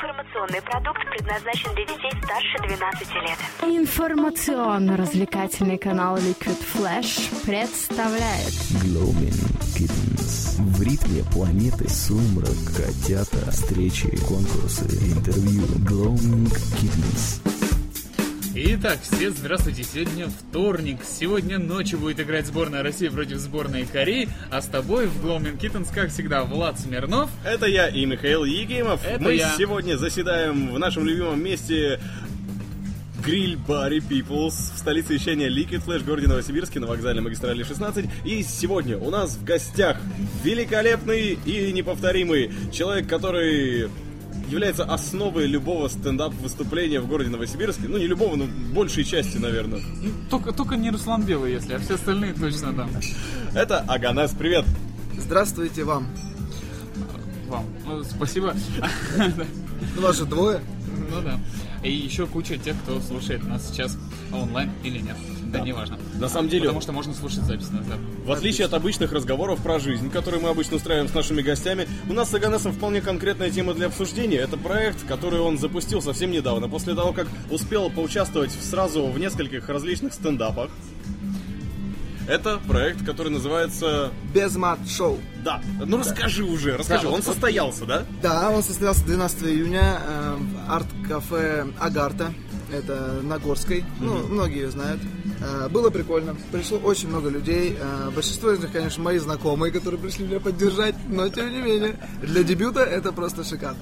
Информационный продукт предназначен для детей старше 12 лет. Информационно-развлекательный канал Liquid Flash представляет Gloaming Kittens. В ритме планеты сумрак, котята, встречи, конкурсы, интервью. Gloaming Kittens. Итак, всем здравствуйте. Сегодня вторник. Сегодня ночью будет играть сборная России против сборной Кореи. А с тобой в Gloaming Kittens, как всегда, Влад Смирнов. Это я и Михаил Егемов. Это Мы я. сегодня заседаем в нашем любимом месте Гриль Барри Peoples в столице вещания Liquid Flash в городе Новосибирске на вокзале магистрали 16. И сегодня у нас в гостях великолепный и неповторимый человек, который является основой любого стендап-выступления в городе Новосибирске. Ну, не любого, но большей части, наверное. Ну, Только, только не Руслан Белый, если, а все остальные точно да. Это Аганес. Привет! Здравствуйте вам. Вам. Ну, спасибо. Ну, вас же двое. Ну да. И еще куча тех, кто слушает нас сейчас онлайн или нет. Да, неважно. На самом деле, Потому что можно слушать запись нас, да. В отличие от обычных разговоров про жизнь, которые мы обычно устраиваем с нашими гостями, у нас с Аганесом вполне конкретная тема для обсуждения. Это проект, который он запустил совсем недавно, после того, как успел поучаствовать сразу в нескольких различных стендапах. Это проект, который называется... Без мат шоу. Да, ну расскажи уже, расскажи. Да, он вот- состоялся, да? Да, он состоялся 12 июня э, в арт-кафе Агарта. Это на Горской. Ну, многие ее знают. Э, было прикольно. Пришло очень много людей. Э, большинство из них, конечно, мои знакомые, которые пришли меня поддержать. Но, тем не менее, для дебюта это просто шикарно.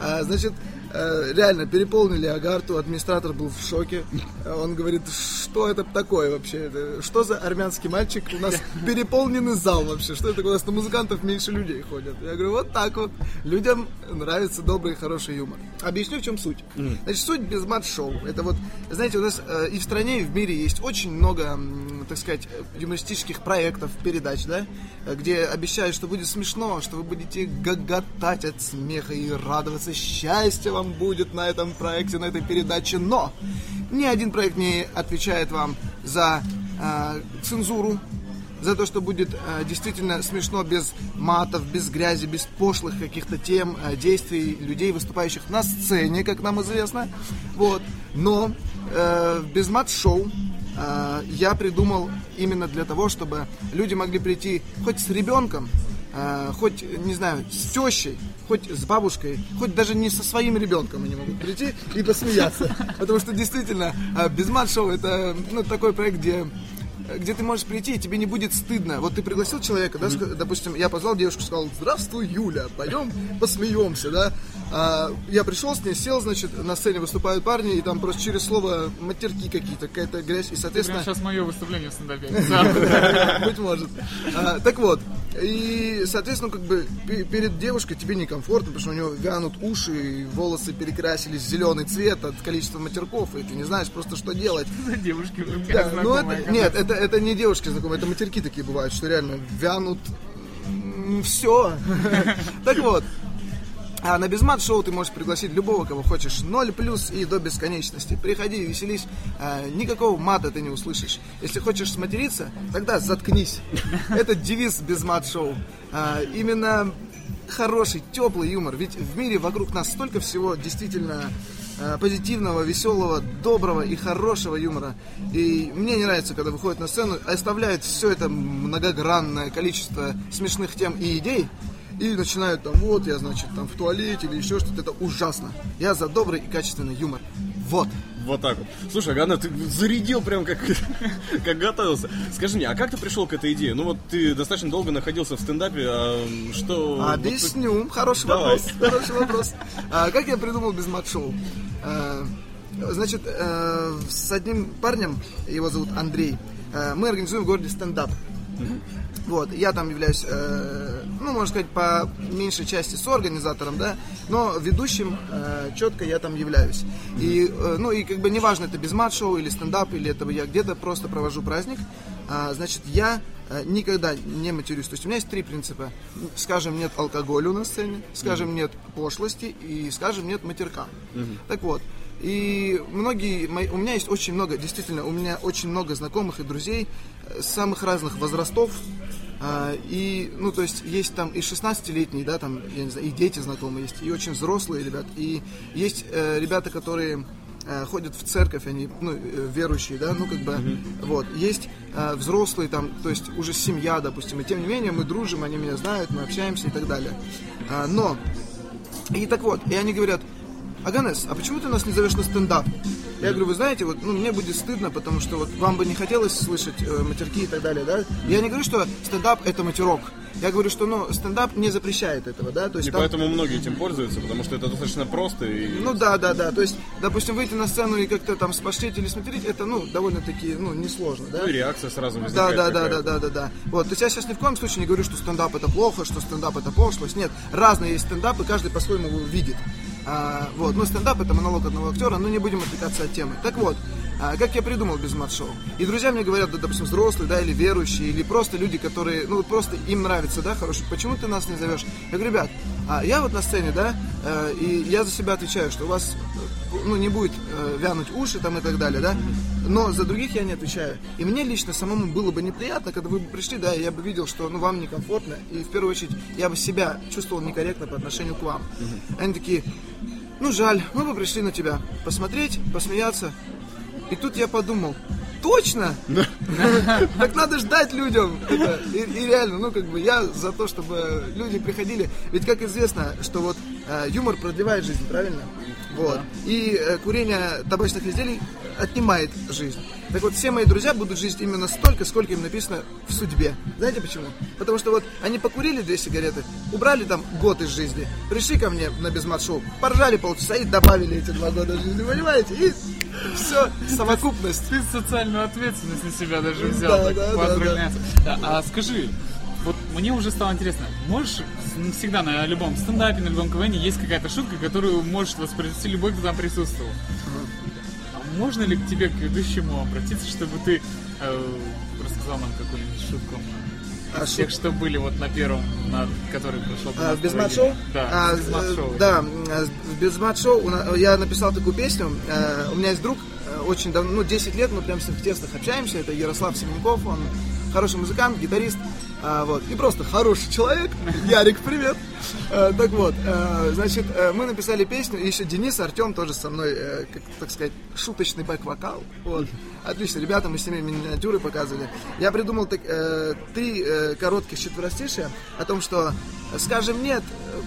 Э, значит, реально переполнили Агарту. Администратор был в шоке. Э, Он говорит, что это такое вообще? Что за армянский мальчик? У нас переполненный зал вообще. Что это такое? У нас на музыкантов меньше людей ходят. Я говорю, вот так вот. Людям нравится добрый хороший юмор. Объясню, в чем суть. Значит, суть без мат-шоу. Это вот, знаете, у нас э, и в стране, и в мире есть очень много, м, так сказать, э, юмористических проектов, передач, да, э, где обещают, что будет смешно, что вы будете гоготать от смеха и радоваться. Счастье вам будет на этом проекте, на этой передаче. Но ни один проект не отвечает вам за э, цензуру, за то, что будет э, действительно смешно без матов, без грязи, без пошлых каких-то тем, э, действий людей, выступающих на сцене, как нам известно. Вот. Но э, без мат-шоу э, я придумал именно для того, чтобы люди могли прийти хоть с ребенком, э, хоть, не знаю, с тещей, хоть с бабушкой, хоть даже не со своим ребенком они могут прийти и посмеяться. Потому что действительно, э, без мат-шоу это ну, такой проект, где где ты можешь прийти, и тебе не будет стыдно. Вот ты пригласил человека, да, допустим, я позвал девушку, сказал, здравствуй, Юля, пойдем посмеемся, да. А, я пришел с ней, сел, значит, на сцене выступают парни, и там просто через слово матерки какие-то, какая-то грязь, и, соответственно... сейчас мое выступление в стендапе. Да. Быть может. А, так вот, и, соответственно, как бы пе- перед девушкой тебе некомфортно, потому что у нее вянут уши, и волосы перекрасились в зеленый цвет от количества матерков, и ты не знаешь просто, что делать. Девушки вдруг Да, ну это, нет, это, это не девушки знакомые, это матерки такие бывают, что реально вянут все. Так вот, а на безмат шоу ты можешь пригласить любого, кого хочешь, ноль плюс и до бесконечности. Приходи, веселись, а, никакого мата ты не услышишь. Если хочешь сматериться, тогда заткнись. Это девиз безмат шоу. А, именно хороший, теплый юмор. Ведь в мире вокруг нас столько всего действительно э, позитивного, веселого, доброго и хорошего юмора. И мне не нравится, когда выходят на сцену, оставляют все это многогранное количество смешных тем и идей, и начинают там, вот я, значит, там в туалете или еще что-то. Это ужасно. Я за добрый и качественный юмор. Вот. Вот так вот. Слушай, Аганес, ты зарядил прям как, как готовился. Скажи мне, а как ты пришел к этой идее? Ну вот ты достаточно долго находился в стендапе, а что... вот ты- Объясню. Хороший Давай. вопрос. Хороший вопрос. А, как я придумал без мат-шоу? А, значит, э, с одним парнем, его зовут Андрей, э, мы организуем в городе стендап. Вот, я там являюсь, э, ну, можно сказать, по меньшей части соорганизатором, да, но ведущим э, четко я там являюсь. И, э, ну, и как бы неважно, это без мат-шоу или стендап, или это я где-то просто провожу праздник, а, значит, я э, никогда не матерюсь. То есть у меня есть три принципа. Скажем, нет алкоголя на сцене, скажем, нет пошлости и скажем, нет матерка. Так вот, и многие, мои, у меня есть очень много, действительно, у меня очень много знакомых и друзей э, самых разных возрастов, А, и, ну, то есть, есть там и 16-летние, да, там, я не знаю, и дети знакомые есть, и очень взрослые ребята, и есть э, ребята, которые э, ходят в церковь, они, ну, э, верующие, да, ну, как бы, вот, есть э, взрослые там, то есть, уже семья, допустим, и тем не менее, мы дружим, они меня знают, мы общаемся и так далее. А, но, и так вот, и они говорят, Аганес, а почему ты нас не зовешь на стендап? Я говорю, вы знаете, вот, ну, мне будет стыдно, потому что вот вам бы не хотелось слышать э, матерки и так далее, да? Я не говорю, что стендап это матерок. Я говорю, что, ну, стендап не запрещает этого, да? То есть И там- поэтому многие этим пользуются, потому что это достаточно просто и... Ну да, да, да. То есть, допустим, выйти на сцену и как-то там спошлить или смотреть, это, ну, довольно-таки, ну, несложно, да? Ну и реакция сразу Да, возникает. да, да, да, какая-то. да, да, да. Вот, то есть я сейчас ни в коем случае не говорю, что стендап это плохо, что стендап это пошлость. Нет, разные есть стендапы, каждый по-своему его видит. А, вот, ну стендап это монолог одного актера, но не будем отвлекаться от темы. Так вот, а, как я придумал без шоу И друзья мне говорят, да, допустим, взрослые, да, или верующие, или просто люди, которые, ну, просто им нравится, да, хороший, почему ты нас не зовешь? Я говорю, ребят, а я вот на сцене, да, э, и я за себя отвечаю, что у вас, э, ну, не будет э, вянуть уши там и так далее, да, но за других я не отвечаю. И мне лично самому было бы неприятно, когда вы бы пришли, да, и я бы видел, что, ну, вам некомфортно, и в первую очередь я бы себя чувствовал некорректно по отношению к вам. Они такие, ну, жаль, мы бы пришли на тебя посмотреть, посмеяться. И тут я подумал, точно? Так надо ждать людям. И реально, ну, как бы, я за то, чтобы люди приходили. Ведь, как известно, что вот э, юмор продлевает жизнь, правильно? Вот. И э, курение табачных изделий отнимает жизнь. Так вот, все мои друзья будут жить именно столько, сколько им написано в судьбе. Знаете почему? Потому что вот они покурили две сигареты, убрали там год из жизни, пришли ко мне на безмат-шоу, поржали полчаса и добавили эти два года жизни, понимаете? И все, совокупность. Ты социальную ответственность на себя даже взял, Да, да, да. Да, А скажи, вот мне уже стало интересно, можешь м, всегда на любом стендапе, на любом КВН есть какая-то шутка, которую может воспроизвести любой, кто там присутствовал. А можно ли к тебе, к ведущему, обратиться, чтобы ты э, рассказал нам какую-нибудь шутку? А Из тех, что были вот на первом, на который прошел. А, в Безмат-шоу? Да, А, в э, Да, э, в у на- я написал такую песню. Э, У меня есть друг, э, очень давно, ну, 10 лет мы прям с ним в тестах общаемся. Это Ярослав Семеняков, он хороший музыкант, гитарист. А, вот. И просто хороший человек. Ярик, привет. Э, так вот, э, значит, э, мы написали песню, и еще Денис, Артем тоже со мной, как, так сказать, шуточный бэк-вокал. Вот. Отлично, ребята, мы с ними миниатюры показывали. Я придумал так, э, три э, коротких четверостишия о том, что скажем нет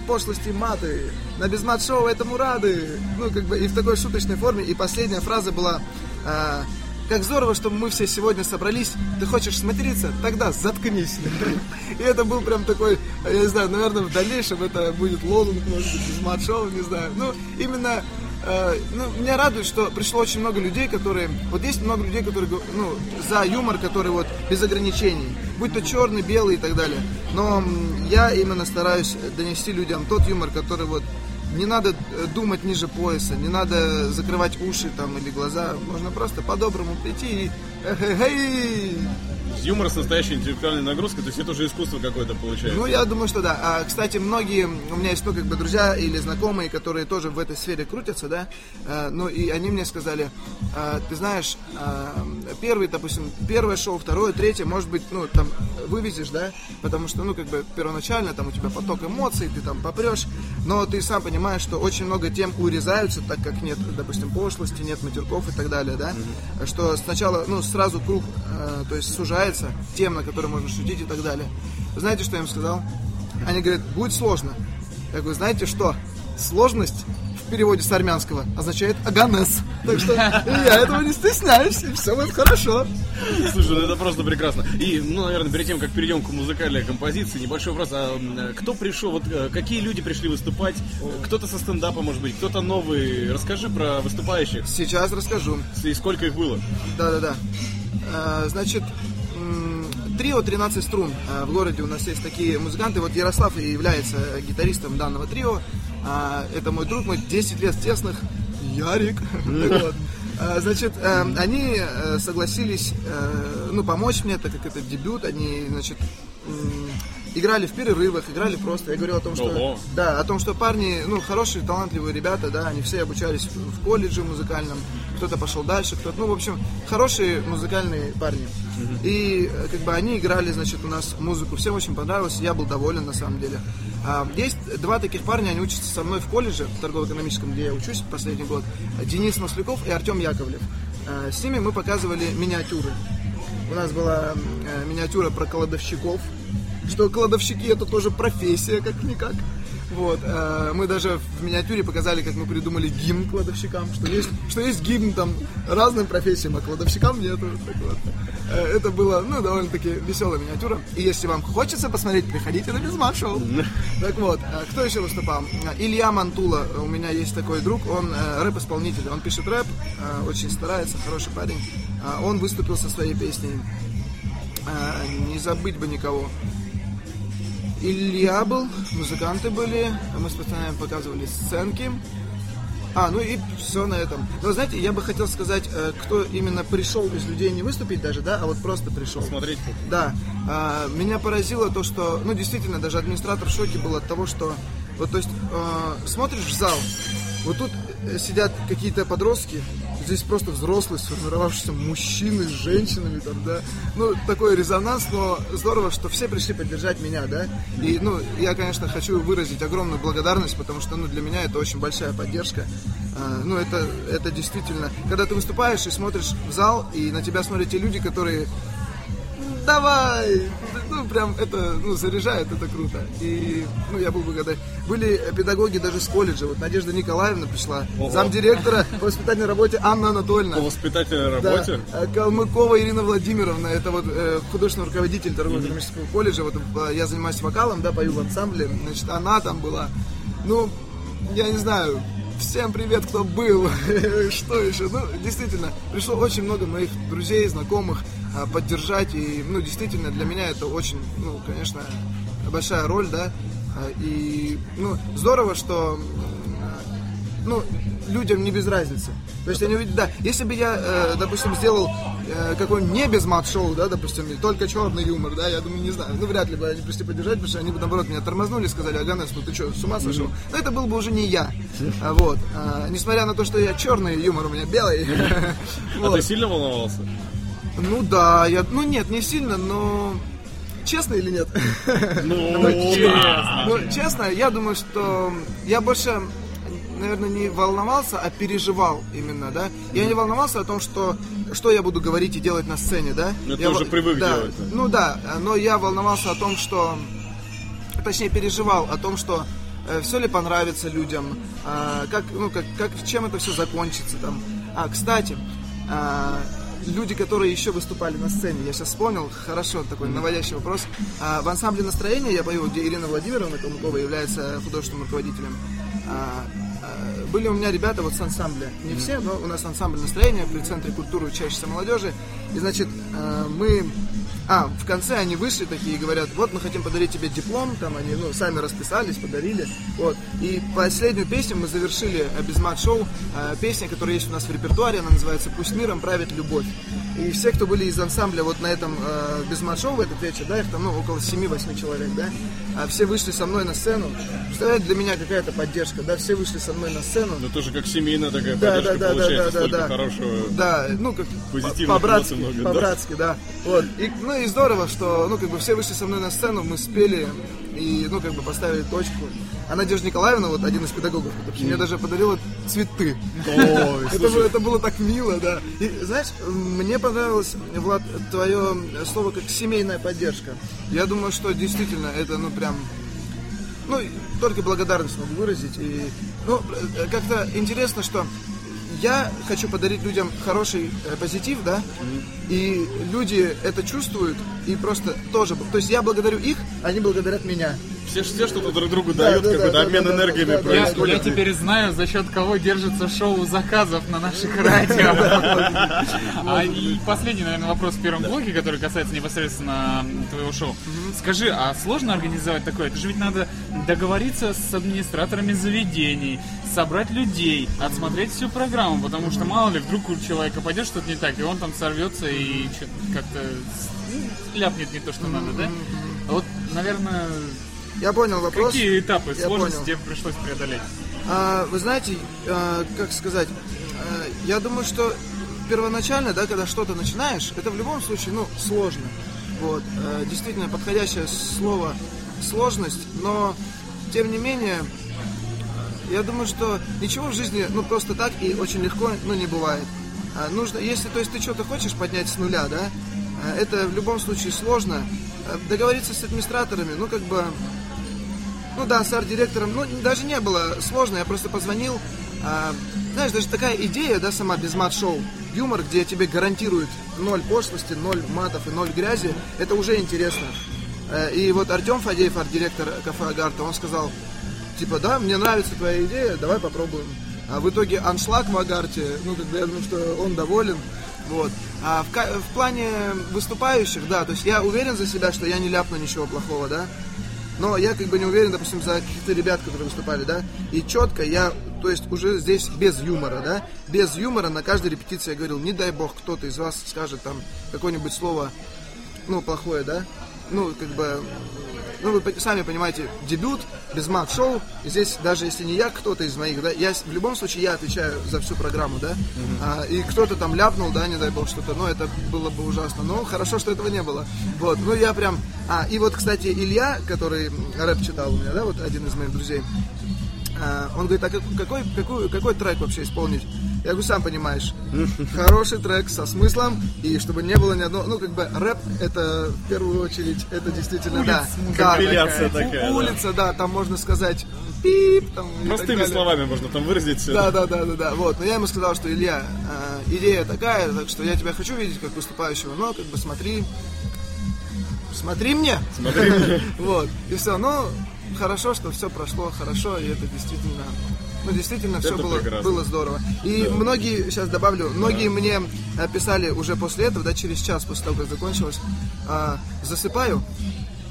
пошлости маты, на безмат-шоу этому рады. Ну, как бы и в такой шуточной форме. И последняя фраза была э, как здорово, что мы все сегодня собрались. Ты хочешь сматериться? Тогда заткнись. И это был прям такой, я не знаю, наверное, в дальнейшем это будет лозунг, может быть, из мат-шоу, не знаю. Ну, именно, э, ну, меня радует, что пришло очень много людей, которые, вот есть много людей, которые, ну, за юмор, который вот без ограничений, будь то черный, белый и так далее. Но я именно стараюсь донести людям тот юмор, который вот не надо э, думать ниже пояса, не надо закрывать уши там или глаза. Можно просто по-доброму прийти и с настоящей интеллектуальной нагрузкой, то есть это уже искусство какое-то получается. Ну, я думаю, что да. А, кстати, многие, у меня есть, ну, как бы, друзья или знакомые, которые тоже в этой сфере крутятся, да, Э, ну, и они мне сказали, э, ты знаешь, э, первый, допустим, первое шоу, второе, третье, может быть, ну, там, вывезешь, да, потому что, ну, как бы, первоначально там у тебя поток эмоций, ты там попрешь, но ты сам понимаешь, что очень много тем урезаются, так как нет, допустим, пошлости, нет матерков и так далее, да, что сначала, ну, сразу круг, э, то есть сужается, тем, на которые можно шутить и так далее. Знаете, что я им сказал? Они говорят, будет сложно. Я говорю, знаете что? Сложность переводе с армянского означает аганес. Так что я этого не стесняюсь, и все будет хорошо. Слушай, ну это просто прекрасно. И, ну, наверное, перед тем, как перейдем к музыкальной композиции, небольшой вопрос. А кто пришел, вот э, какие люди пришли выступать? Кто-то со стендапа, может быть, кто-то новый. Расскажи про выступающих. Сейчас расскажу. И сколько их было? Да-да-да. А, Значит, трио 13 струн. А, В городе у нас есть такие музыканты. Вот Ярослав и является гитаристом данного трио. А, Это мой друг, мы 10 лет тесных. Ярик. А, Значит, э, они э, согласились, э, ну, помочь мне, так как это дебют. Они, значит, играли в перерывах, играли просто. Я говорю о том, что Ого. да, о том, что парни, ну, хорошие, талантливые ребята, да, они все обучались в в колледже музыкальном, кто-то пошел дальше, кто-то, ну, в общем, хорошие музыкальные парни. И э, как бы они играли, значит, у нас музыку, всем очень понравилось, я был доволен на самом деле. А, есть два таких парня, они учатся со мной в колледже, в торгово-экономическом, где я учусь последний год, Денис Масляков и Артем Яковлев. А, с ними мы показывали миниатюры. У нас была э, миниатюра про кладовщиков, что кладовщики это тоже профессия, как-никак. Вот, э, мы даже в миниатюре показали, как мы придумали гимн кладовщикам, что есть, что есть гимн там разным профессиям, а кладовщикам нету. Так вот. Э, Это было, ну, довольно-таки веселая миниатюра. И если вам хочется посмотреть, приходите на Безмат Шоу. Так вот, э, кто еще выступал? Э, Илья Мантула, у меня есть такой друг, он э, рэп-исполнитель, он пишет рэп, э, очень старается, хороший парень. Э, Он выступил со своей песней э, «Не забыть бы никого». Илья был, музыканты были, мы с пацанами показывали сценки. А, ну и все на этом. Но знаете, я бы хотел сказать, э, кто именно пришел из людей не выступить даже, да, а вот просто пришел. Смотреть. Да. А, меня поразило то, что, ну, действительно, даже администратор в шоке был от того, что, вот, то есть, э, смотришь в зал, вот тут э, сидят какие-то подростки, здесь просто взрослые, сформировавшиеся мужчины с женщинами, там, да. Ну, такой резонанс, но здорово, что все пришли поддержать меня, да. И, ну, я, конечно, хочу выразить огромную благодарность, потому что, ну, для меня это очень большая поддержка. А, ну, это, это действительно, когда ты выступаешь и смотришь в зал, и на тебя смотрят те люди, которые давай! Ну, прям это, ну, заряжает, это круто. И, ну, я был благодарен. Были педагоги даже с колледжа. Вот Надежда Николаевна пришла, Ого. замдиректора по воспитательной работе Анна Анатольевна. По воспитательной Да, работе? э, Калмыкова Ирина Владимировна, это вот э, художественный руководитель торгово-экономического колледжа, вот э, я занимаюсь вокалом, да, пою в ансамбле, значит, она там была, ну, я не знаю, всем привет, кто был, что еще, ну, действительно, пришло очень много моих друзей, знакомых а, поддержать, и, ну, действительно, для меня это очень, ну, конечно, большая роль, да, А, и, ну, здорово, что ну, людям не без разницы. То есть они видят, да, если бы я, э, допустим, сделал э, какой-нибудь не без мат-шоу, да, допустим, только черный юмор, да, я думаю, не знаю, ну, вряд ли бы они пришли поддержать, потому что они бы, наоборот, меня тормознули и сказали, Аганес, ну ты что, с ума сошел? Но это был бы уже не я, А, вот. А, несмотря на то, что я черный, юмор у меня белый. А ты сильно волновался? Ну да, я, ну нет, не сильно, но честно или нет? Ну, честно. Ну, честно, я думаю, что я больше, наверное, не волновался, а переживал именно, да. Я не волновался о том, что что я буду говорить и делать на сцене, да. Ну, ты Я уже во- привык да, делать, да. Ну да, но я волновался о том, что, точнее, переживал о том, что все ли понравится людям, а, как, ну, как, как, чем это все закончится там. А, кстати, а, люди, которые еще выступали на сцене, я сейчас вспомнил, хорошо, такой наводящий вопрос. А, в ансамбле настроения я пою, где Ирина Владимировна Калмыкова является художественным руководителем. А, были у меня ребята вот с ансамбля, не все, но у нас ансамбль настроения при Центре культуры учащейся молодежи. И значит, а, мы а, в конце они вышли такие и говорят, вот мы хотим подарить тебе диплом, там они, ну, сами расписались, подарили, вот. И последнюю песню мы завершили э, без мат-шоу, э, песня, которая есть у нас в репертуаре, она называется «Пусть миром правит любовь». И все, кто были из ансамбля вот на этом э, без мат-шоу в этот вечер, да, их там, ну, около 7-8 человек, да, а все вышли со мной на сцену. Представляете, для меня какая-то поддержка, да, все вышли со мной на сцену. Ну, тоже как семейная такая Да, поддержка да, да, получается, да, да, столько да. хорошего. Да, ну как Позитивных по- по-братски, много, да. по-братски, да. Вот. И, ну и здорово, что ну как бы все вышли со мной на сцену, мы спели и ну как бы поставили точку. А Надежда Николаевна, вот один из педагогов, который мне даже подарила цветы. Это было, это было так мило, да. И знаешь, мне понравилось, Влад, твое слово как семейная поддержка. Я думаю, что действительно это, ну, прям ну, только благодарность могу выразить. И, ну, э, как-то интересно, что я хочу подарить людям хороший э, позитив, да, и люди это чувствуют и просто тоже, то есть я благодарю их, они благодарят меня. Все, все что-то друг другу Да, дают, да, какой-то да, обмен энергиями да, да, Я, происходит. я теперь знаю, за счет кого держится шоу заказов на наших радио. А и последний, наверное, вопрос в первом блоке, который касается непосредственно твоего шоу. Скажи, а сложно организовать такое? Это же ведь надо договориться с администраторами заведений, собрать людей, отсмотреть всю программу, потому что мало ли вдруг у человека пойдет что-то не так, и он там сорвется и как-то ляпнет не то, что надо, да? Вот наверное, Я понял вопрос. какие этапы Я сложности понял. тебе пришлось преодолеть? А, вы знаете, а, как сказать, а, я думаю, что первоначально, да, когда что-то начинаешь, это в любом случае, ну, сложно. Вот, а, действительно, подходящее слово сложность, но тем не менее, я думаю, что ничего в жизни, ну, просто так и очень легко, ну, не бывает. А, нужно, если, то есть, ты что-то хочешь поднять с нуля, да, а, это в любом случае сложно. А, Договориться с администраторами, ну, как бы, ну да, с арт-директором, ну, даже не было сложно, я просто позвонил. а, знаешь, даже такая идея, да, сама без мат-шоу, юмор, где тебе гарантируют ноль пошлости, ноль матов и ноль грязи, это уже интересно. Э, И вот Артем Фадеев, арт-директор кафе Агарта, он сказал, типа, да, мне нравится твоя идея, давай попробуем. А в итоге аншлаг в Агарте, ну, как бы я думаю, что он доволен. Вот. А в, в плане выступающих, да, то есть я уверен за себя, что я не ляпну ничего плохого, да. Но я как бы не уверен, допустим, за каких-то ребят, которые выступали, да. И четко я, то есть уже здесь без юмора, да. Без юмора на каждой репетиции я говорил, не дай бог кто-то из вас скажет там какое-нибудь слово, ну, плохое, да. Ну, как бы, ну, вы сами понимаете, дебют, без мат-шоу. И здесь, даже если не я, кто-то из моих, да, я, в любом случае, я отвечаю за всю программу, да. А, и кто-то там ляпнул, да, не дай бог, что-то, ну, это было бы ужасно. Но хорошо, что этого не было. Вот, ну, я прям... А, и вот, кстати, Илья, который рэп читал у меня, да, вот один из моих друзей, а, он говорит, а как- какой, какой, какой трек вообще исполнить? Я говорю, сам понимаешь, хороший трек со смыслом, и чтобы не было ни одного, ну, как бы, рэп, это, в первую очередь, это действительно, да, да, Компиляция такая, такая, у- да. улица, да, там можно сказать, пип, там, Простыми словами можно там выразить все. Да, да, да, да, да. Вот. Но я ему сказал, что Илья, э, идея такая, так что я тебя хочу видеть как выступающего, но как бы смотри. Смотри мне. Смотри мне. Вот. И все. Ну, хорошо, что все прошло хорошо, и это действительно. Ну, действительно, все Это было, прекрасно. было здорово. И многие, сейчас добавлю, многие мне э, писали уже после этого, да, через час после того, как закончилось, а, засыпаю.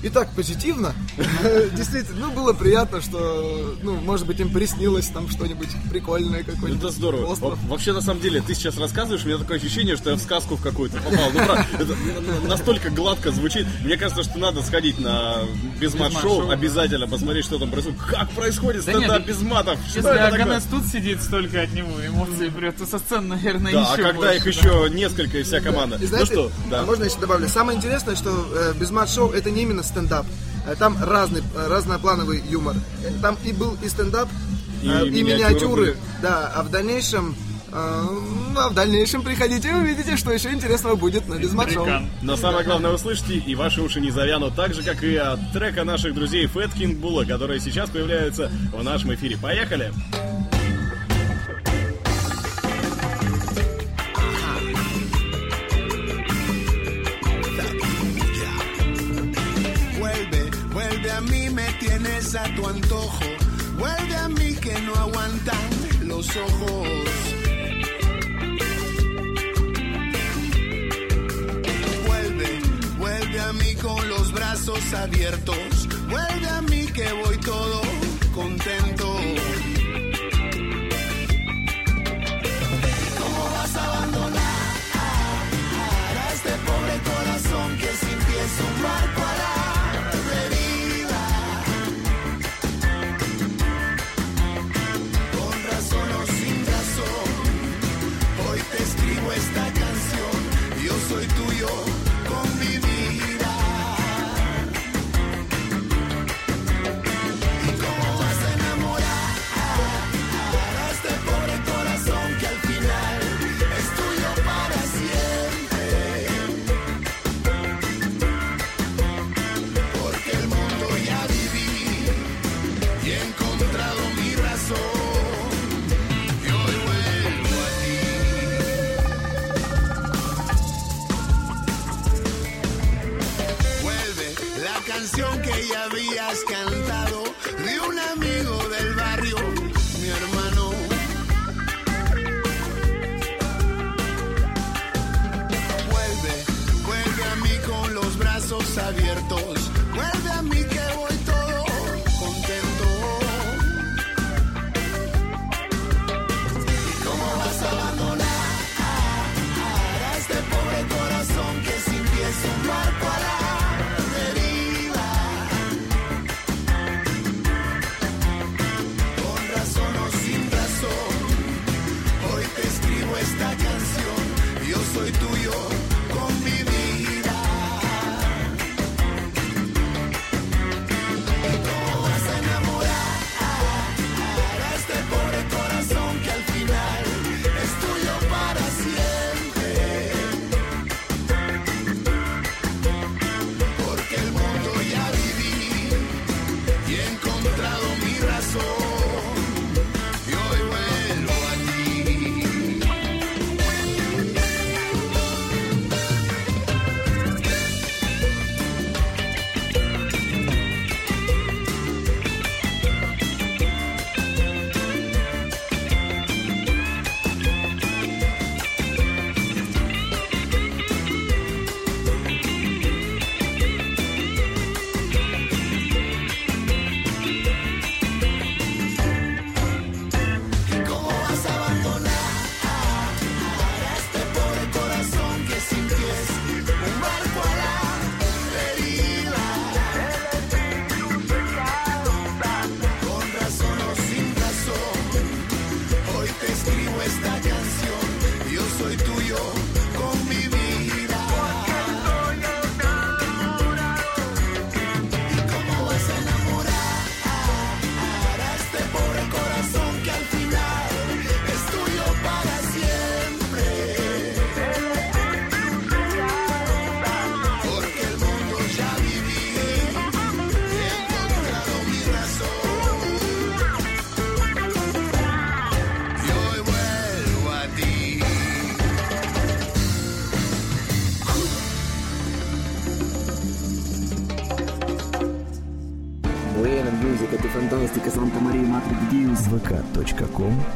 И так позитивно. Действительно, ну, было приятно, что, ну, может быть, им приснилось там что-нибудь прикольное какое-нибудь. Это здорово. Остров. Вообще, на самом деле, ты сейчас рассказываешь, у меня такое ощущение, что я в сказку в какую-то попал. Ну, правда, это настолько гладко звучит. Мне кажется, что надо сходить на безмат-шоу, Безмат-шоу. обязательно посмотреть, что там происходит. Как происходит Да нет, стендап без матов? Если? Аганес тут сидит, столько от него эмоций прет, то со сцены, наверное, Да, а еще когда их еще несколько и вся команда. И знаете, ну что, да. а можно еще добавлю? Самое интересное, что э, без мат-шоу это не именно стендап. Э, Там разный, э, разноплановый юмор. Э, Там и был и стендап, И и, миниатюры. Да, а в дальнейшем, ну, а в дальнейшем приходите и увидите, что еще интересного будет на без мат-шоу. Американ. Но самое главное услышите, и ваши уши не завянут, так же, как и от трека наших друзей Fat King Bulla, которые сейчас появляются в нашем эфире. Поехали! Vuelve, a mí, me tienes a tu antojo. Vuelve a mí que no aguantan los ojos. Vuelve, vuelve a mí con los brazos abiertos. Vuelve a mí que voy todo contento.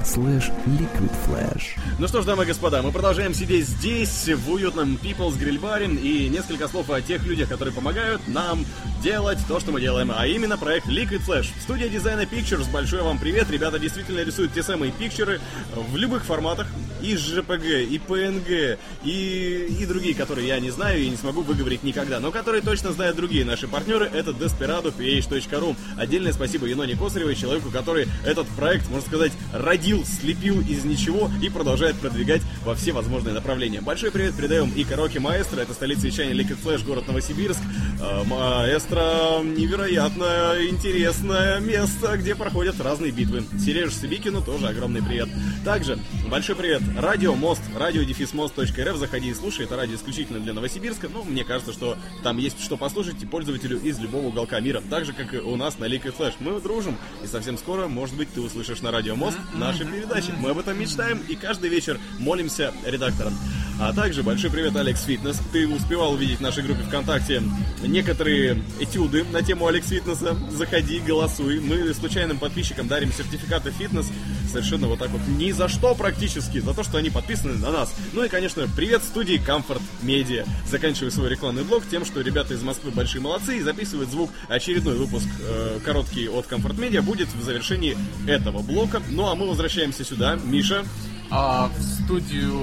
Slash liquidflash. Ну что ж, дамы и господа, мы продолжаем сидеть здесь, в уютном People's Grill баре, и несколько слов о тех людях, которые помогают нам делать то, что мы делаем, а именно проект Liquid Flash. Студия дизайна Pictures, большой вам привет, ребята действительно рисуют те самые пикчеры в любых форматах, и JPG, и PNG, и, и другие, которые я не знаю и не смогу выговорить никогда, но которые точно знают другие наши партнеры, это Desperado, PH.ru. Отдельное спасибо Еноне Косаревой, человеку, который этот проект, можно сказать, родил, слепил из ничего и продолжает продвигать во все возможные направления. Большой привет передаем и Караоке Маэстро, это столица вещания Liquid Flash, город Новосибирск. Э, Маэстро невероятно интересное место, где проходят разные битвы. Сереж Сибикину тоже огромный привет. Также большой привет Радио Мост, радиодефисмост.рф, заходи и слушай, это радио исключительно для Новосибирска, но мне кажется, что там есть что послушать и пользователю из любого уголка мира, так же, как и у нас на Liquid Flash. Мы дружим, и совсем скоро, может быть, ты услышишь на Радио Мост наши передачи. Мы об этом мечтаем и каждый вечер молимся редакторам. А также большой привет, Алекс Фитнес. Ты успевал увидеть в нашей группе ВКонтакте некоторые этюды на тему Алекс Фитнеса. Заходи, голосуй. Мы случайным подписчикам дарим сертификаты фитнес. Совершенно вот так вот. Ни за что практически. За то, что они подписаны на нас. Ну и, конечно, привет студии Comfort Media. Заканчиваю свой рекламный блог тем, что ребята из Москвы большие молодцы и записывают звук. Очередной выпуск э, короткий от Comfort Media будет в завершении этого блока. Ну а мы возвращаемся сюда. Миша, А в студию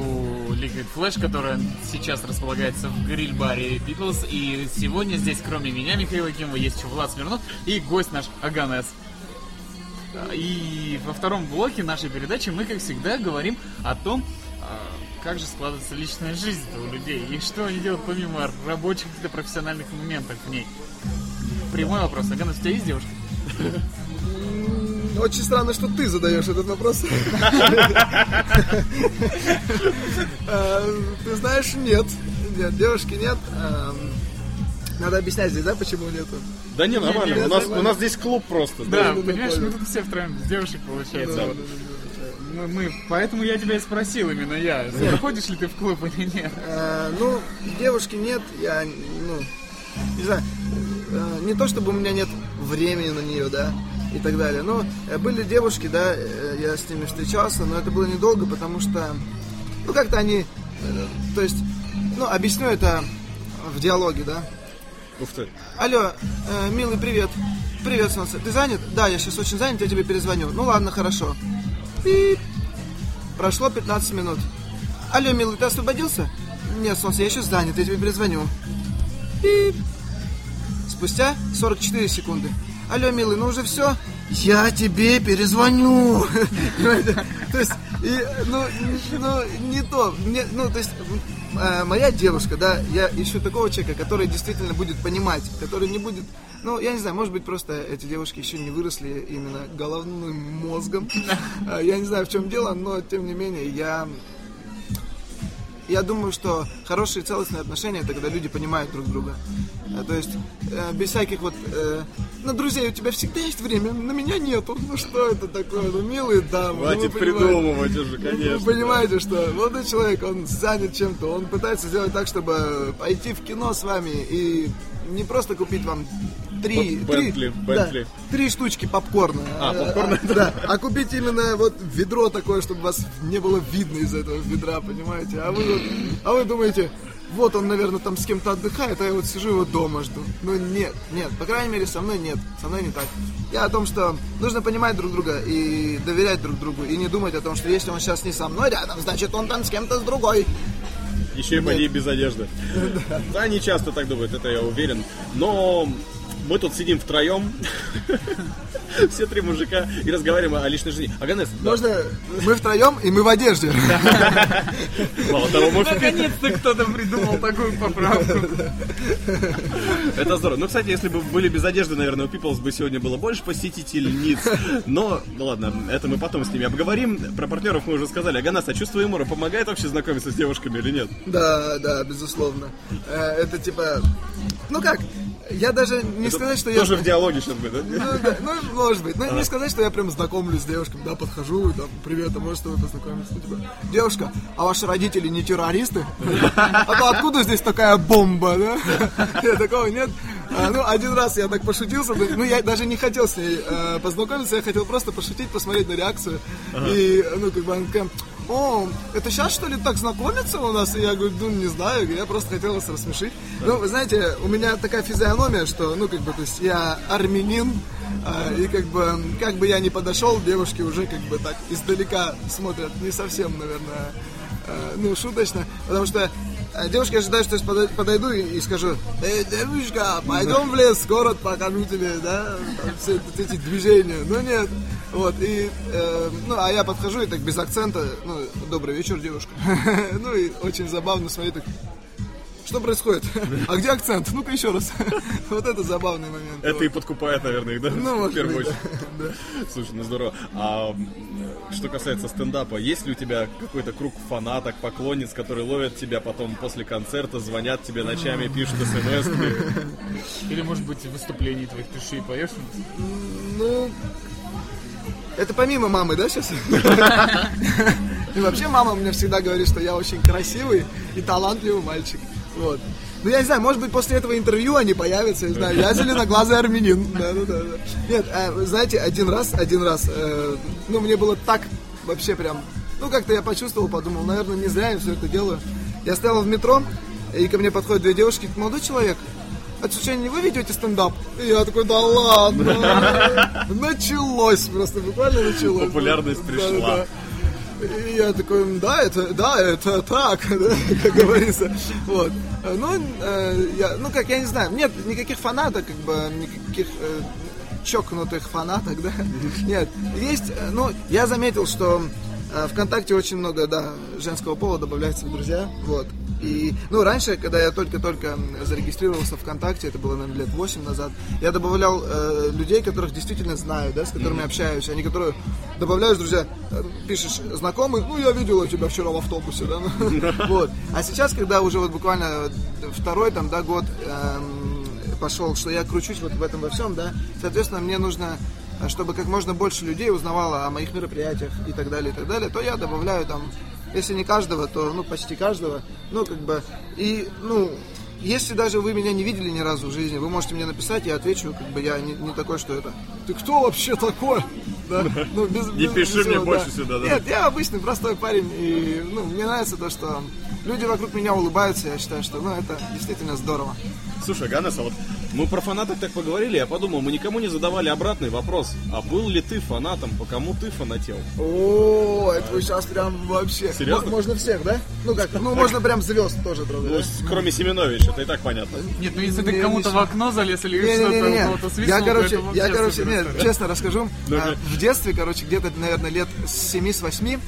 Liquid Flash, которая сейчас располагается в гриль-баре Beatles. И сегодня здесь, кроме меня, Михаила Кимова, есть еще Влад Смирнов и гость наш Аганес. И во втором блоке нашей передачи мы, как всегда, говорим о том, а, как же складывается личная жизнь у людей и что они делают помимо рабочих каких-то профессиональных моментов в ней. Прямой вопрос. Аганес, у тебя есть девушка? Очень странно, что ты задаешь этот вопрос. Э, Ты знаешь, нет. Нет, девушки нет. Эм, Надо объяснять здесь, да, почему нету? Да не, нормально. не, У нас, у нас здесь клуб просто. Да, да, понимаешь, мы тут все втроем с девушек получается. Да, Вот. да, да, Мы, мы- поэтому я тебя и спросил именно я, заходишь ли ты в клуб или нет. Э, Ну, девушки нет, я, ну, не знаю, э, не то чтобы у меня нет времени на нее, да, и так далее. Но э, были девушки, да, я с ними встречался, но это было недолго, потому что, ну, как-то они, то есть, ну, объясню это в диалоге, да. Ух ты. Алло, э, милый, привет. Привет, солнце. Ты занят? Да, я сейчас очень занят, я тебе перезвоню. Ну ладно, хорошо. Пип. Прошло 15 минут. Алло, милый, ты освободился? Нет, солнце, я еще занят, я тебе перезвоню. Пип. Спустя 44 секунды. Алло, милый, ну уже все? Я тебе перезвоню. То есть, ну, ну, не то. Ну, то есть, моя девушка, да, я ищу такого человека, который действительно будет понимать, который не будет, ну, я не знаю, может быть, просто эти девушки еще не выросли именно головным мозгом. Э, Я не знаю, в чем дело, но, тем не менее, я я думаю, что хорошие целостные отношения это когда люди понимают друг друга. Э, То есть э, без всяких вот э, ну, друзей, у тебя всегда есть время, на меня нету. Ну что это такое? Ну, милые дамы. ну, Хватит понимаете. придумывать уже, Ну, конечно. Вы понимаете, что молодой человек, он занят чем-то, он пытается сделать так, чтобы пойти в кино с вами и не просто купить вам три, Б- три, Бентли, да, Бентли. три штучки попкорна. А, попкорна, а, да. А купить именно вот ведро такое, чтобы вас не было видно из этого ведра, понимаете? А вы, вот, а вы думаете, вот он, наверное, там с кем-то отдыхает, а я вот сижу его дома жду. Ну нет, нет, по крайней мере, со мной нет, со мной не так. Я о том, что нужно понимать друг друга и доверять друг другу, и не думать о том, что если он сейчас не со мной рядом, значит он там с кем-то с другой. Еще и поди без одежды. Да, они часто так думают, это я уверен. Но мы тут сидим втроем, все три мужика, и разговариваем о личной жизни. Аганес, Можно мы втроем, и мы в одежде. мало того, Наконец-то кто-то придумал такую поправку. Это здорово. Ну, кстати, если бы были без одежды, наверное, у Peoples бы сегодня было больше посетительниц. Но, ну ладно, это мы потом с ними обговорим. Про партнеров мы уже сказали. Аганас, а чувство юмора помогает вообще знакомиться с девушками или нет? Да, да, безусловно. Э, Это типа, ну как, я даже не сказать, что я... Тоже в диалоге сейчас будет, да? Ну, да, ну, может быть. Ну, не сказать, что я прям знакомлюсь с девушками, да, подхожу, и там, привет, а может с тобой познакомиться? Типа, девушка, а ваши родители не террористы? А то откуда здесь такая бомба, да? Нет, такого нет. А, ну, один раз я так пошутился, ну, я даже не хотел с ней э, познакомиться, я хотел просто пошутить, посмотреть на реакцию. И, ну, как бы такая, о, это сейчас что ли так знакомиться у нас? И я говорю, ну, не знаю, я просто хотел вас рассмешить. Ну, вы знаете, у меня такая физиономия, что, ну, как бы, то есть я армянин, а, и как бы, как бы я не подошел, девушки уже как бы так издалека смотрят, не совсем, наверное, э, ну, шуточно, потому что э, девушки ожидают, что я подой- подойду и, скажу, эй, девушка, пойдем в лес, город покажу тебе, да, там все эти движения. Ну, нет. Вот, и, э, ну, а я подхожу и так без акцента, ну, добрый вечер, девушка. Ну, и очень забавно смотрю, так, что происходит? А где акцент? Ну-ка еще раз. Вот это забавный момент. Это и подкупает, наверное, их, да? Ну, в может первую быть, очередь. Слушай, ну здорово. А что касается стендапа, есть ли у тебя какой-то круг фанаток, поклонниц, которые ловят тебя потом после концерта, звонят тебе ночами, пишут смс Или, может быть, выступлений твоих пиши и поешь? Ну, это помимо мамы, да, сейчас? И вообще мама мне всегда говорит, что я очень красивый и талантливый мальчик. Вот. Ну, я не знаю, может быть, после этого интервью они появятся, я знаю, я зеленоглазый армянин. Да, да, да. Нет, э, знаете, один раз, один раз, э, ну, мне было так вообще прям, ну, как-то я почувствовал, подумал, наверное, не зря я все это делаю. Я стоял в метро, и ко мне подходят две девушки, молодой человек, а вы ведете стендап? И я такой, да ладно. Началось просто, буквально началось. Популярность пришла. И я такой, да, это, да, это так, да, как говорится. Вот. Ну, э, я, ну, как, я не знаю, нет никаких фанаток, как бы, никаких э, чокнутых фанаток, да. Нет, есть, э, ну, я заметил, что ВКонтакте очень много, да, женского пола добавляется в друзья, вот. И, ну, раньше, когда я только-только зарегистрировался ВКонтакте, это было, наверное, лет 8 назад, я добавлял э, людей, которых действительно знаю, да, с которыми общаюсь. Они, которые добавляешь, друзья, э, пишешь знакомый, ну, я видела тебя вчера в автобусе, да, вот. А сейчас, когда уже вот буквально второй, там, да, год эм, пошел, что я кручусь вот в этом во всем, да, соответственно, мне нужно а чтобы как можно больше людей узнавало о моих мероприятиях и так далее, и так далее, то я добавляю там, если не каждого, то ну почти каждого, ну как бы, и ну если даже вы меня не видели ни разу в жизни, вы можете мне написать, я отвечу, как бы я не, не такой, что это. Ты кто вообще такой? Да? Ну, без- Не без- пиши без мне всего, больше да. сюда, да? Нет, я обычный простой парень, и ну, мне нравится то, что люди вокруг меня улыбаются, я считаю, что ну, это действительно здорово. Слушай, Ганес, а вот мы про фанаток так поговорили, я подумал, мы никому не задавали обратный вопрос. А был ли ты фанатом, по кому ты фанател? О, это вы сейчас прям вообще. Серьезно? Мо- Можно всех, да? Ну как, ну можно прям звезд тоже трогать. Ну, кроме Семеновича, это и так понятно. Нет, ну если ты кому-то в окно залез или что-то кого-то свистнул, я, короче, я, короче, нет, честно расскажу. А, в детстве, короче, где-то, наверное, лет с 7-8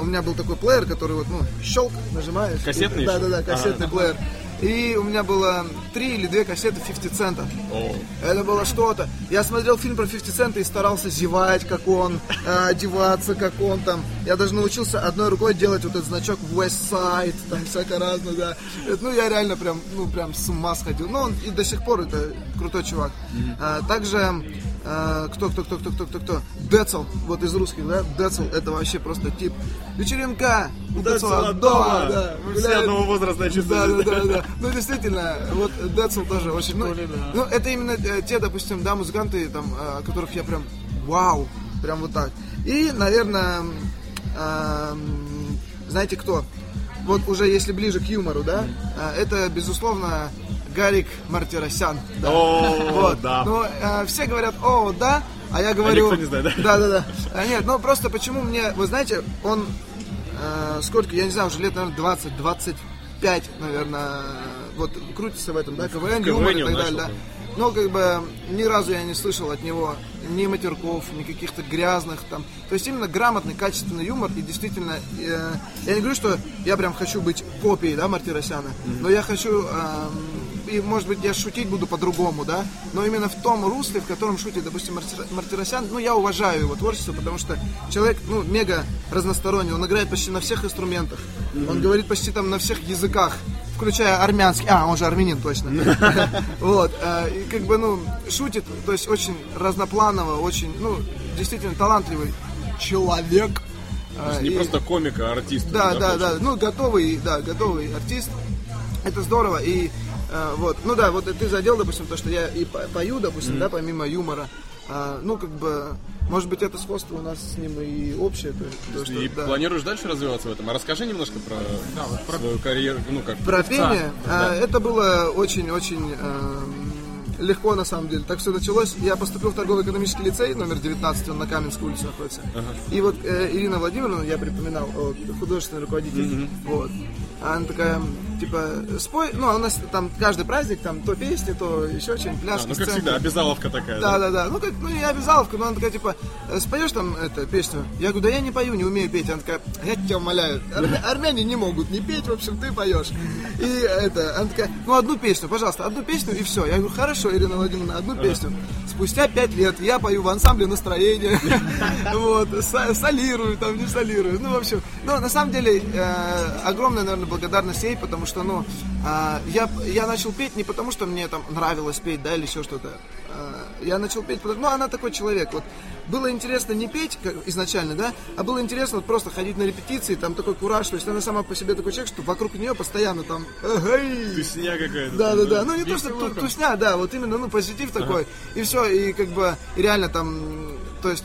у меня был такой плеер, который вот, ну, щелк, нажимаешь. Кассетный Да, еще? да, да, кассетный плеер. И у меня было три или две кассеты 50 цента. О, Это было что-то. Я смотрел фильм про 50 цента и старался зевать, как он, э, одеваться, как он там. Я даже научился одной рукой делать вот этот значок West Side, там всякое разное, да. Ну, я реально прям, ну, прям с ума сходил. Ну, он и до сих пор это крутой чувак. А, также, э, кто, кто, кто, кто, кто, кто, кто? Децл, вот из русских, да? Децл, это вообще просто тип. Вечеринка! у Децл Децла дома! да. Мы все одного возраста. Да, да, да, да. Ну, действительно, вот Децл тоже очень... Ну, ну, это именно э, те, допустим, да, музыканты, там, э, которых я прям, вау, прям вот так. И, наверное, знаете кто? Вот уже если ближе к юмору, да, э, это, безусловно, Гарик Мартиросян. Да. О, Вот. да. Но э, все говорят, о, да, а я говорю... никто не знает, да? Да, да, да. А, нет, ну просто почему мне, вы знаете, он э, сколько, я не знаю, уже лет, наверное, 20, 25, наверное, вот крутится в этом, да, КВН, юмор и так далее, да. Но как бы ни разу я не слышал от него ни матерков, ни каких-то грязных там. То есть именно грамотный, качественный юмор и действительно, э, я не говорю, что я прям хочу быть копией, да, Мартиросяна, но я хочу эм, и, может быть, я шутить буду по-другому, да, но именно в том русле, в котором шутит, допустим, Мартир- Мартиросян, ну, я уважаю его творчество, потому что человек, ну, мега разносторонний, он играет почти на всех инструментах, он говорит почти там на всех языках, включая армянский, а, он же армянин, точно, вот, э, и как бы, ну, шутит, то есть очень разнопланово, очень, ну, действительно талантливый человек, Э, Не и- просто комик, а артист. да, да, получается. да. Ну, готовый, да, готовый артист. Это здорово. И А, вот, ну да, вот ты задел, допустим, то, что я и по- пою, допустим, да, помимо юмора. А, ну, как бы, может быть, это сходство у нас с ним и общее. То, то, что, И да. планируешь дальше развиваться в этом? А расскажи немножко про свою карьеру, ну как. Про пение, Да. а, это было очень-очень эм, легко на самом деле. Так все началось. Я поступил в торгово-экономический лицей номер 19, он на Каменской улице находится. И вот э, Ирина Владимировна, я припоминал, вот, художественный руководитель, вот. А Она такая, типа, спой, ну, а у нас там каждый праздник, там, то песни, то еще что-нибудь, А, пляжки, ну как сценки. всегда, обязаловка такая. Да, да, да. Ну, как, ну, не обязаловка, но она такая, типа, «Э, споешь там эту песню? Я говорю, да я не пою, не умею петь. Она такая, я тебя умоляю, армя- армяне не могут не петь, в общем, ты поешь. И это, она такая, ну, одну песню, пожалуйста, одну песню и все. Я говорю, хорошо, Ирина Владимировна, одну песню. Спустя пять лет я пою в ансамбле настроение, вот, со- солирую, там, не солирую. Ну, в общем, ну, на самом деле, э, огромная, наверное, благодарность ей, потому что, ну, а, я, я начал петь не потому, что мне там нравилось петь, да, или еще что-то. А, Я начал петь, потому ну, она такой человек. Вот было интересно не петь как изначально, да, а было интересно вот просто ходить на репетиции, там такой кураж, то есть она сама по себе такой человек, что вокруг нее постоянно там, эгей, Тусня какая-то. да, да, да. Ну не то, что ту- тусня, да, вот именно, ну, позитив такой. И все, и как бы реально там, то есть.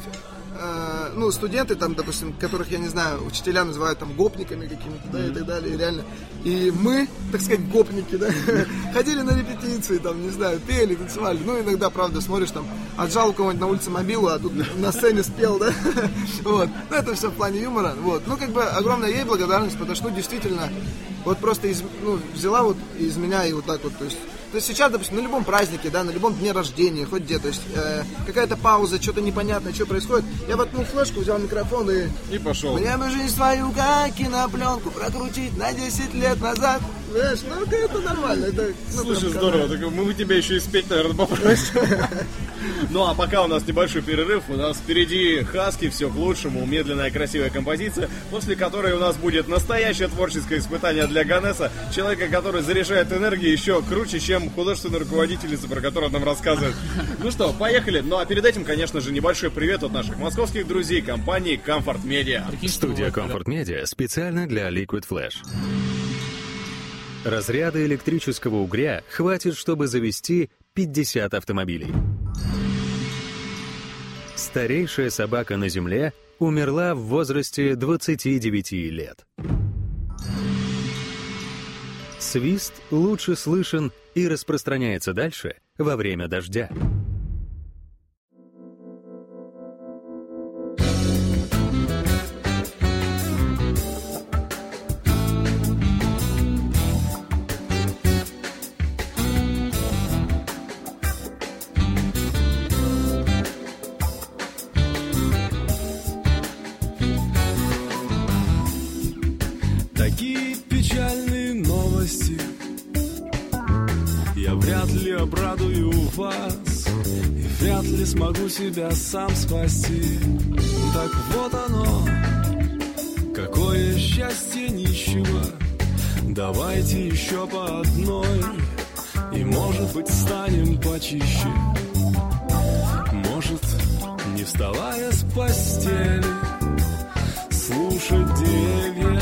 э, ну, студенты там, допустим, которых, я не знаю, учителя называют там гопниками какими-то, да, и так далее, и реально. И мы, так сказать, гопники, да, ходили на репетиции, там, не знаю, пели, танцевали. Ну, иногда, правда, смотришь, там, отжал у кого-нибудь на улице мобилу, а тут на сцене спел, да, вот. Ну, это все в плане юмора, вот. Ну, как бы, огромная ей благодарность, потому что, ну, действительно, вот просто из, ну, взяла вот из меня и вот так вот, то есть, то есть сейчас, допустим, на любом празднике, да, на любом дне рождения, хоть где, то есть э, какая-то пауза, что-то непонятное, что происходит, я воткнул флешку, взял микрофон и И пошел. мне бы жизнь свою как кинопленку прокрутить на 10 лет назад. Знаешь, ну это нормально. Это, ну, Слушай, здорово. Так мы бы тебя еще и спеть, наверное, попросим. Ну а пока у нас небольшой перерыв, у нас впереди Хаски, все к лучшему, медленная красивая композиция, после которой у нас будет настоящее творческое испытание для Ганеса, человека, который заряжает энергией еще круче, чем художественная руководительница, про которую нам рассказывает. Ну что, поехали. Ну а перед этим, конечно же, небольшой привет от наших московских друзей компании Comfort Media. Студия Comfort Media специально для Liquid Flash. Разряда электрического угря хватит, чтобы завести 50 автомобилей. Старейшая собака на Земле умерла в возрасте 29 лет. Свист лучше слышен и распространяется дальше во время дождя. Вас И вряд ли смогу себя сам спасти. Так вот оно. Какое счастье нищего. Давайте еще по одной И может быть станем почище. Может не вставая с постели Слушать деревья.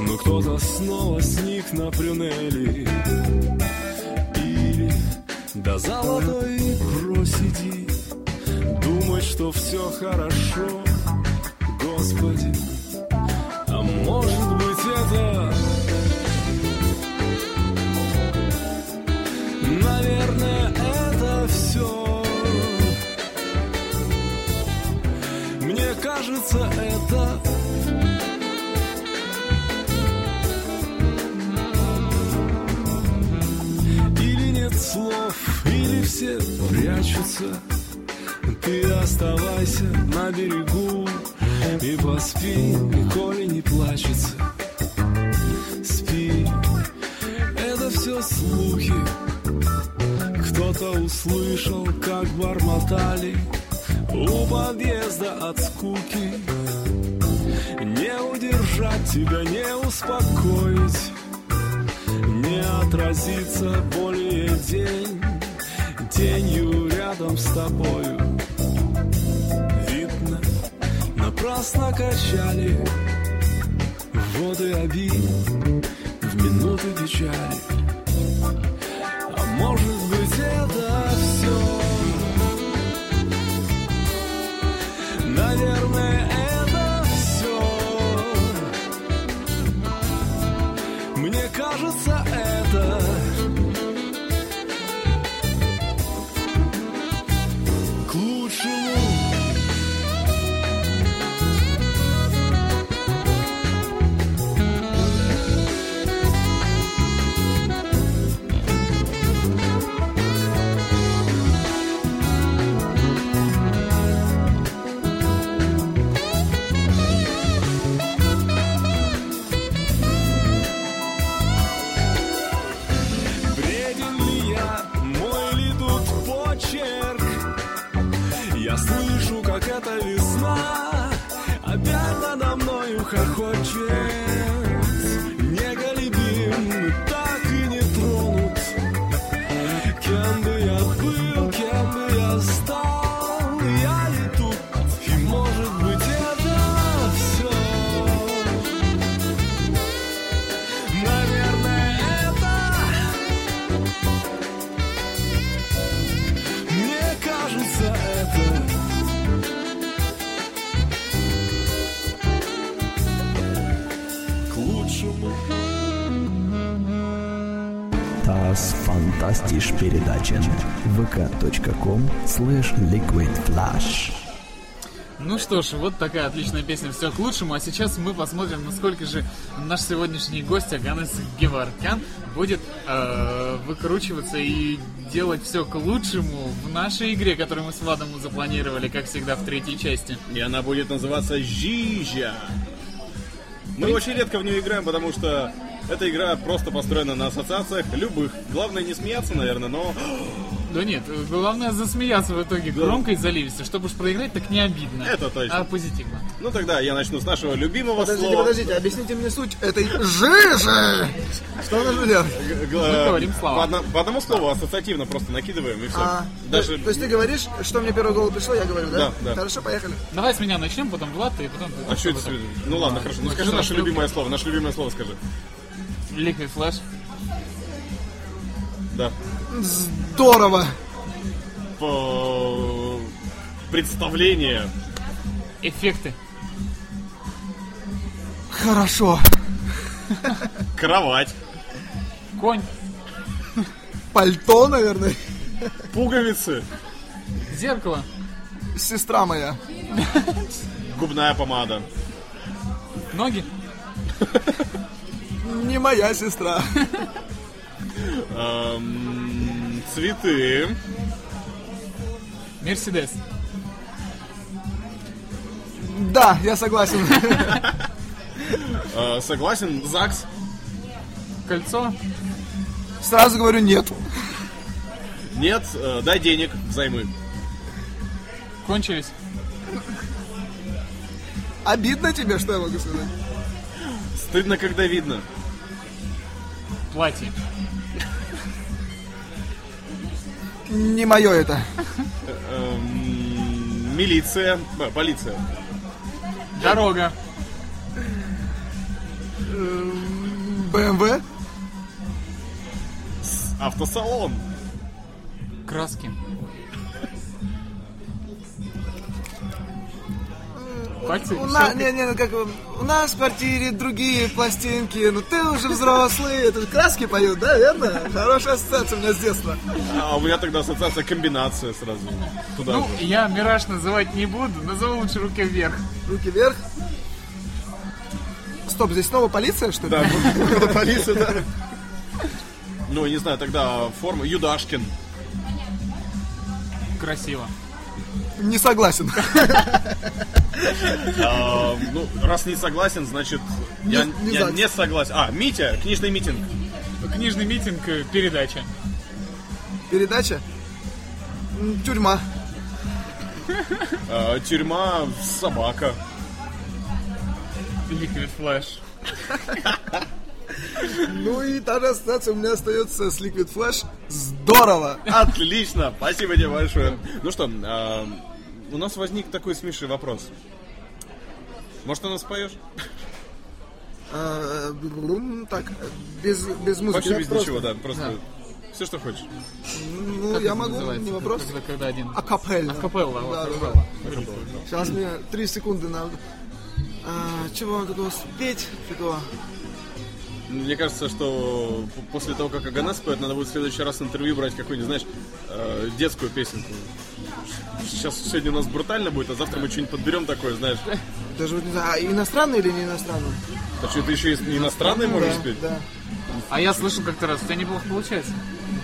Но кто-то снова сник на прюнели до золотой просиди Думать, что все хорошо Господи, а может быть это Наверное, это все Мне кажется, это Или нет слов, или все прячутся. Ты оставайся на берегу. И поспи, коли не плачется. Спи, это все слухи. Кто-то услышал, как бормотали У подъезда от скуки. Не удержать тебя, не успокоить. Не отразится более день Тенью рядом с тобою. Видно, напрасно качали Воды обид в минуты печали. Может Я слышу, как эта весна Опять надо мною хохочет Передача vk.com slash liquidflash Ну что ж, вот такая отличная песня «Все к лучшему», а сейчас мы посмотрим, насколько же наш сегодняшний гость Аганес Геваркян будет э, выкручиваться и делать все к лучшему в нашей игре, которую мы с Владом запланировали, как всегда, в третьей части. И она будет называться Жижа. Мы очень редко в нее играем, потому что эта игра просто построена на ассоциациях любых. Главное не смеяться, наверное, но... Да нет, главное засмеяться в итоге громко и заливисто. Чтобы уж проиграть, так не обидно. Это точно. А позитивно. Ну тогда я начну с нашего любимого Подождите, слова. подождите, объясните мне суть этой жижи. Что? Г- г- Мы говорим слова. По, одно- по одному слову ассоциативно просто накидываем и все. А, Даже... то, то есть ты говоришь, что мне первое голову пришло, я говорю, да? Да, да. Хорошо, поехали. Давай с меня начнем, потом Влад, и потом... А что это? Ну ладно, хорошо. Ну скажи наше любимое слово. Наше любимое слово скажи. Liquid Flash. Да. Здорово. По... Представление. Эффекты. Хорошо. Кровать. Конь. Пальто, наверное. Пуговицы. Зеркало. Сестра моя. Губная помада. Ноги. Не моя сестра. Цветы. Мерседес. Да, я согласен. Э, Согласен. ЗАГС. Кольцо. Сразу говорю нет. Нет. э, Дай денег взаймы. Кончились. Обидно тебе, что я могу сказать? Стыдно, когда видно. Платье. Не мое это. Эм, Милиция. Э, Полиция. Дорога. БМВ. Автосалон. Краски. Пальцы. У нас, не, не, ну как у нас в квартире другие пластинки, ну ты уже взрослый, это краски поют, да, верно? Хорошая ассоциация у меня с детства. А у меня тогда ассоциация комбинация сразу. Туда Ну, же. я Мираж называть не буду, назову лучше руки вверх. Руки вверх. Стоп, здесь снова полиция, что ли? Да, это полиция, да. Ну, не знаю, тогда форма. Юдашкин. Красиво. Не согласен. А, ну, раз не согласен, значит, я, не согласен. А, Митя, книжный митинг. Книжный митинг, э, передача. Передача. Тюрьма. А, тюрьма, собака. Liquid Flash. Ну и та же ассоциация у меня остается с Liquid Flash. Здорово! Отлично, спасибо тебе большое. Ну что, а, у нас возник такой смешный вопрос. Может, ты нас споешь? А, блум, Так, без, без музыки. Вообще да, без ничего, да, просто Все, что хочешь. Ну, Как я могу, не вопрос. Когда, когда один. Акапелла. Акапелла, Да, да, акапелла. Сейчас мне три секунды надо. А, чего вам такого спеть? Такого? Мне кажется, что после того, как Агана споет, надо будет в следующий раз интервью брать какую-нибудь, знаешь, э, детскую песенку. Сейчас сегодня у нас брутально будет, а завтра мы что-нибудь подберем такое, знаешь. Даже вот не знаю, а иностранный или не иностранный? А что, ты еще и иностранный можешь да, спеть? Да, А я слышал как-то раз, у тебя неплохо получается.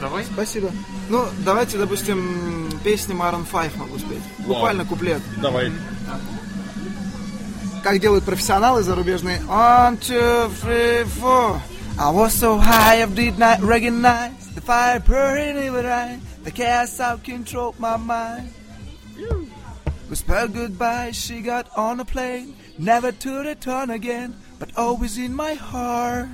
Давай. спасибо. Ну, давайте, допустим, песни Maroon 5 могу спеть. Буквально куплет. Давай. Как делают профессионалы зарубежные. One, two, three, four. I was so high, I did not recognize the fire burning in my eye. The chaos out controlled my mind. We spelled goodbye, she got on a plane, never to return again, but always in my heart.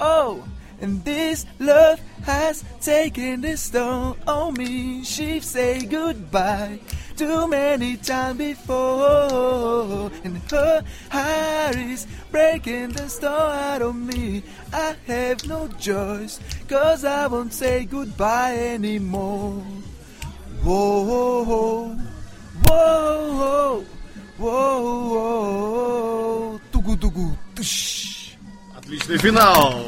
Oh, and this love has taken this stone on me. She say goodbye too many times before, and her heart is breaking the stone out of me. I have no choice, cause I won't say goodbye anymore. Whoa, whoa, whoa, whoa, whoa, тугу-тугу, тыщ. Отличный финал!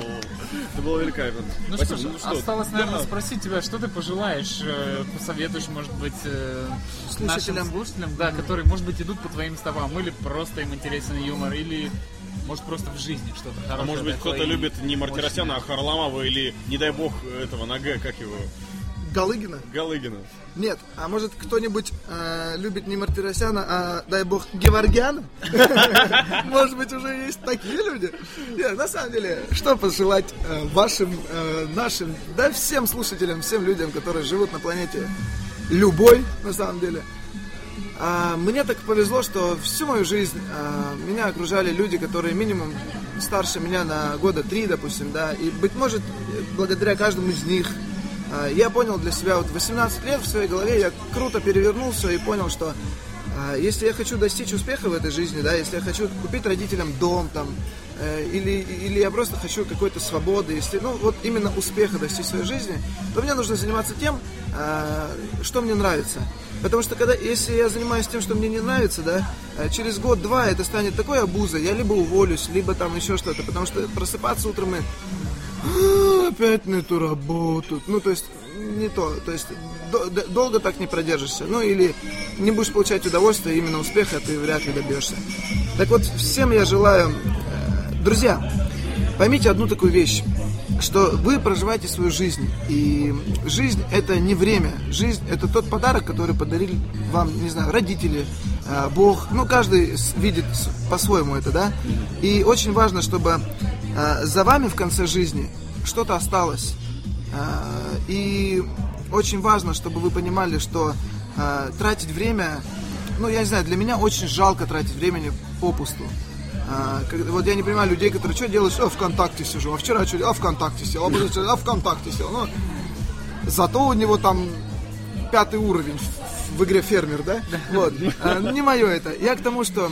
Это было великолепно. Ну Спасибо. что ж, Ну что, осталось, наверное, да. спросить тебя, что ты пожелаешь, э, посоветуешь, может быть, э, Слушателям. нашим слушателям, да, которые, может быть, идут по твоим стопам, или просто им интересен юмор, или, может, просто в жизни что-то хорошее. А может быть, кто-то любит не Мартиросяна, а Харламова или, не дай бог, этого на Г, как его, Галыгина? Галыгина. Нет, а может кто-нибудь э, любит не Мартиросяна, а, дай бог, Геворгяна? Может быть, уже есть такие люди? Нет, на самом деле, что пожелать э, вашим, э, нашим, да всем слушателям, всем людям, которые живут на планете любой, на самом деле. А, мне так повезло, что всю мою жизнь а, меня окружали люди, которые минимум старше меня на года три, допустим, да, и, быть может, благодаря каждому из них я понял для себя, вот 18 лет в своей голове я круто перевернул все и понял, что а, если я хочу достичь успеха в этой жизни, да, если я хочу купить родителям дом там, э, или, или я просто хочу какой-то свободы, если, ну, вот именно успеха достичь в своей жизни, то мне нужно заниматься тем, а, что мне нравится. Потому что когда, если я занимаюсь тем, что мне не нравится, да, через год-два это станет такой обузой, я либо уволюсь, либо там еще что-то, потому что просыпаться утром и «А, опять на эту работу. Ну, то есть, не то. То есть, до- д- долго так не продержишься. Ну, или не будешь получать удовольствие, именно успеха ты вряд ли добьешься. Так вот, всем я желаю... э, Друзья, поймите одну такую вещь, что вы проживаете свою жизнь. И жизнь это не время. Жизнь это тот подарок, который подарили вам, не знаю, родители, э, Бог. Ну, каждый видит по-своему это, да? И очень важно, чтобы за вами в конце жизни что-то осталось. Э, И очень важно, чтобы вы понимали, что э, тратить время, ну, я не знаю, для меня очень жалко тратить времени попусту. А, вот я не понимаю людей, которые что делаешь, а ВКонтакте сижу, а вчера что, а ВКонтакте сел, а, позавчера, а ВКонтакте сел. Ну, зато у него там пятый уровень в, игре фермер, да? Вот. А, не мое это. Я к тому, что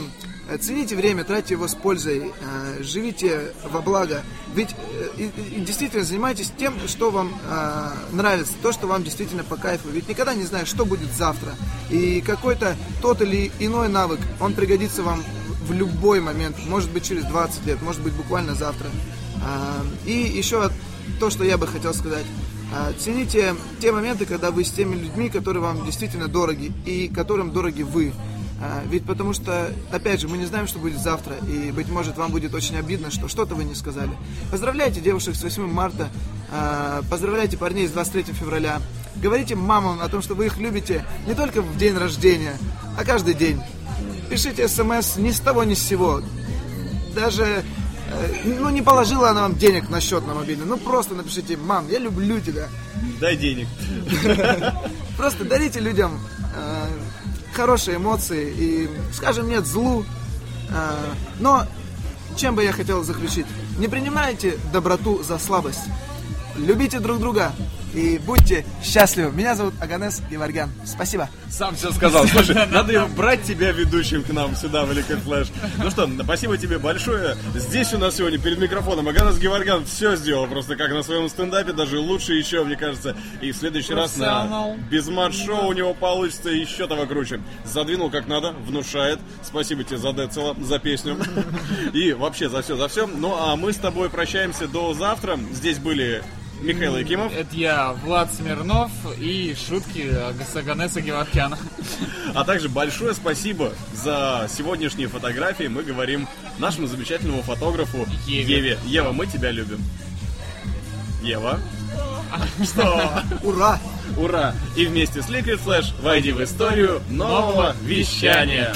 цените время, тратьте его с пользой, э, живите во благо. Ведь э, действительно занимайтесь тем, что вам э, нравится, то, что вам действительно по кайфу. Ведь никогда не знаешь, что будет завтра. И какой-то тот или иной навык, он пригодится вам в любой момент. Может быть через 20 лет, может быть буквально завтра. А, И еще то, что я бы хотел сказать. А, Цените те моменты, когда вы с теми людьми, которые вам действительно дороги и которым дороги вы. А, Ведь потому что, опять же, мы не знаем, что будет завтра, и, быть может, вам будет очень обидно, что что-то вы не сказали. Поздравляйте девушек с 8 марта, а, поздравляйте парней с 23 февраля. Говорите мамам о том, что вы их любите не только в день рождения, а каждый день. Пишите смс ни с того, ни с сего. Даже, э, ну, не положила она вам денег на счет на мобильный. Ну, просто напишите, мам, я люблю тебя. Дай денег. Просто дарите людям э, хорошие эмоции и скажем нет злу. Э, но чем бы я хотел заключить? Не принимайте доброту за слабость. Любите друг друга. И будьте счастливы. Меня зовут Аганес Геворгян. Спасибо. Сам все сказал. Слушай, надо брать тебя ведущим к нам сюда в Liquid Flash. Ну что, спасибо тебе большое. Здесь у нас сегодня перед микрофоном Аганес Геворгян все сделал просто как на своем стендапе, даже лучше еще, мне кажется. И в следующий раз на Профессионал. Безмат-шоу у него получится еще того круче. Задвинул как надо, внушает. Спасибо тебе за Децела, за песню. И вообще за все, за все. Ну а мы с тобой прощаемся до завтра. Здесь были Михаил Якимов. Это я, Влад Смирнов и шутки Саганеса Геворкяна. А также большое спасибо за сегодняшние фотографии. Мы говорим нашему замечательному фотографу Еве. Еве. Ева, мы тебя любим. Ева. Что? Ура! Ура! И вместе с Liquid Flash войди в историю нового вещания.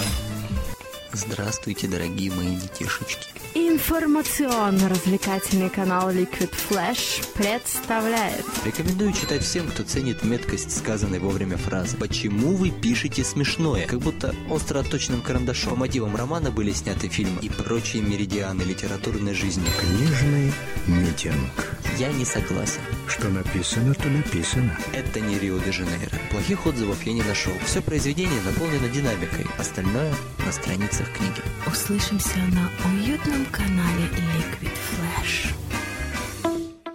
Здравствуйте, дорогие мои детишечки. Информационно-развлекательный канал Liquid Flash представляет Рекомендую читать всем, кто ценит меткость сказанной вовремя фразы. Почему вы пишете смешное? Как будто остро-отточенным карандашом. По мотивам романа были сняты фильмы и прочие меридианы литературной жизни. Книжный митинг. Я не согласен. Что написано, то написано. Это не Рио-де-Жанейро. Плохих отзывов я не нашел. Все произведение наполнено динамикой. Остальное на страницах книги. Услышимся на уютном канале Liquid Flash.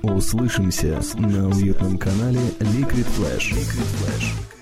Услышимся на уютном канале Liquid Flash. Liquid Flash.